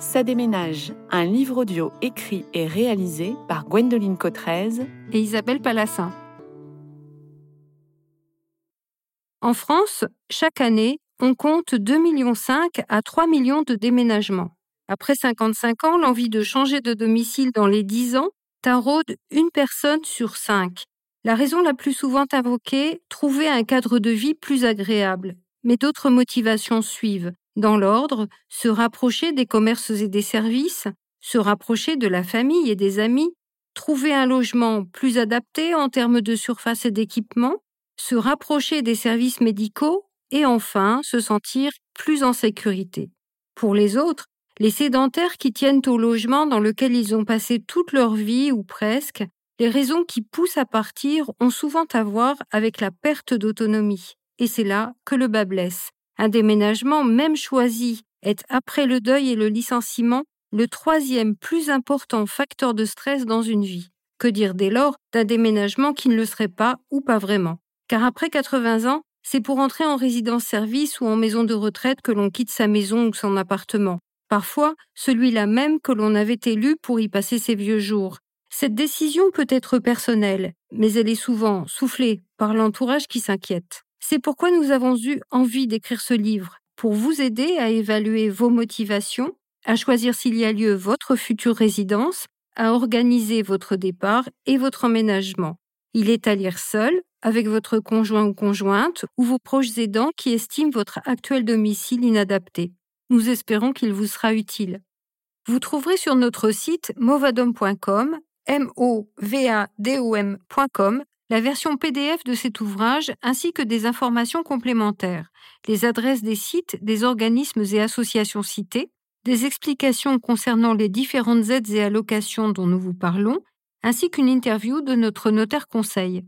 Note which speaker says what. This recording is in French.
Speaker 1: Ça déménage, un livre audio écrit et réalisé par Gwendoline Cotrez
Speaker 2: et Isabelle Palassin. En France, chaque année, on compte 2,5 millions à 3 millions de déménagements. Après 55 ans, l'envie de changer de domicile dans les 10 ans taraude une personne sur cinq. La raison la plus souvent invoquée, trouver un cadre de vie plus agréable. Mais d'autres motivations suivent. Dans l'ordre, se rapprocher des commerces et des services, se rapprocher de la famille et des amis, trouver un logement plus adapté en termes de surface et d'équipement, se rapprocher des services médicaux et enfin se sentir plus en sécurité. Pour les autres, les sédentaires qui tiennent au logement dans lequel ils ont passé toute leur vie ou presque, les raisons qui poussent à partir ont souvent à voir avec la perte d'autonomie. Et c'est là que le bas blesse. Un déménagement, même choisi, est après le deuil et le licenciement le troisième plus important facteur de stress dans une vie. Que dire dès lors d'un déménagement qui ne le serait pas ou pas vraiment? Car après 80 ans, c'est pour entrer en résidence-service ou en maison de retraite que l'on quitte sa maison ou son appartement. Parfois, celui-là même que l'on avait élu pour y passer ses vieux jours. Cette décision peut être personnelle, mais elle est souvent soufflée par l'entourage qui s'inquiète. C'est pourquoi nous avons eu envie d'écrire ce livre, pour vous aider à évaluer vos motivations, à choisir s'il y a lieu votre future résidence, à organiser votre départ et votre emménagement. Il est à lire seul, avec votre conjoint ou conjointe, ou vos proches aidants qui estiment votre actuel domicile inadapté. Nous espérons qu'il vous sera utile. Vous trouverez sur notre site movadom.com, m o v a d o m.com la version PDF de cet ouvrage ainsi que des informations complémentaires, les adresses des sites des organismes et associations cités, des explications concernant les différentes aides et allocations dont nous vous parlons, ainsi qu'une interview de notre notaire conseil.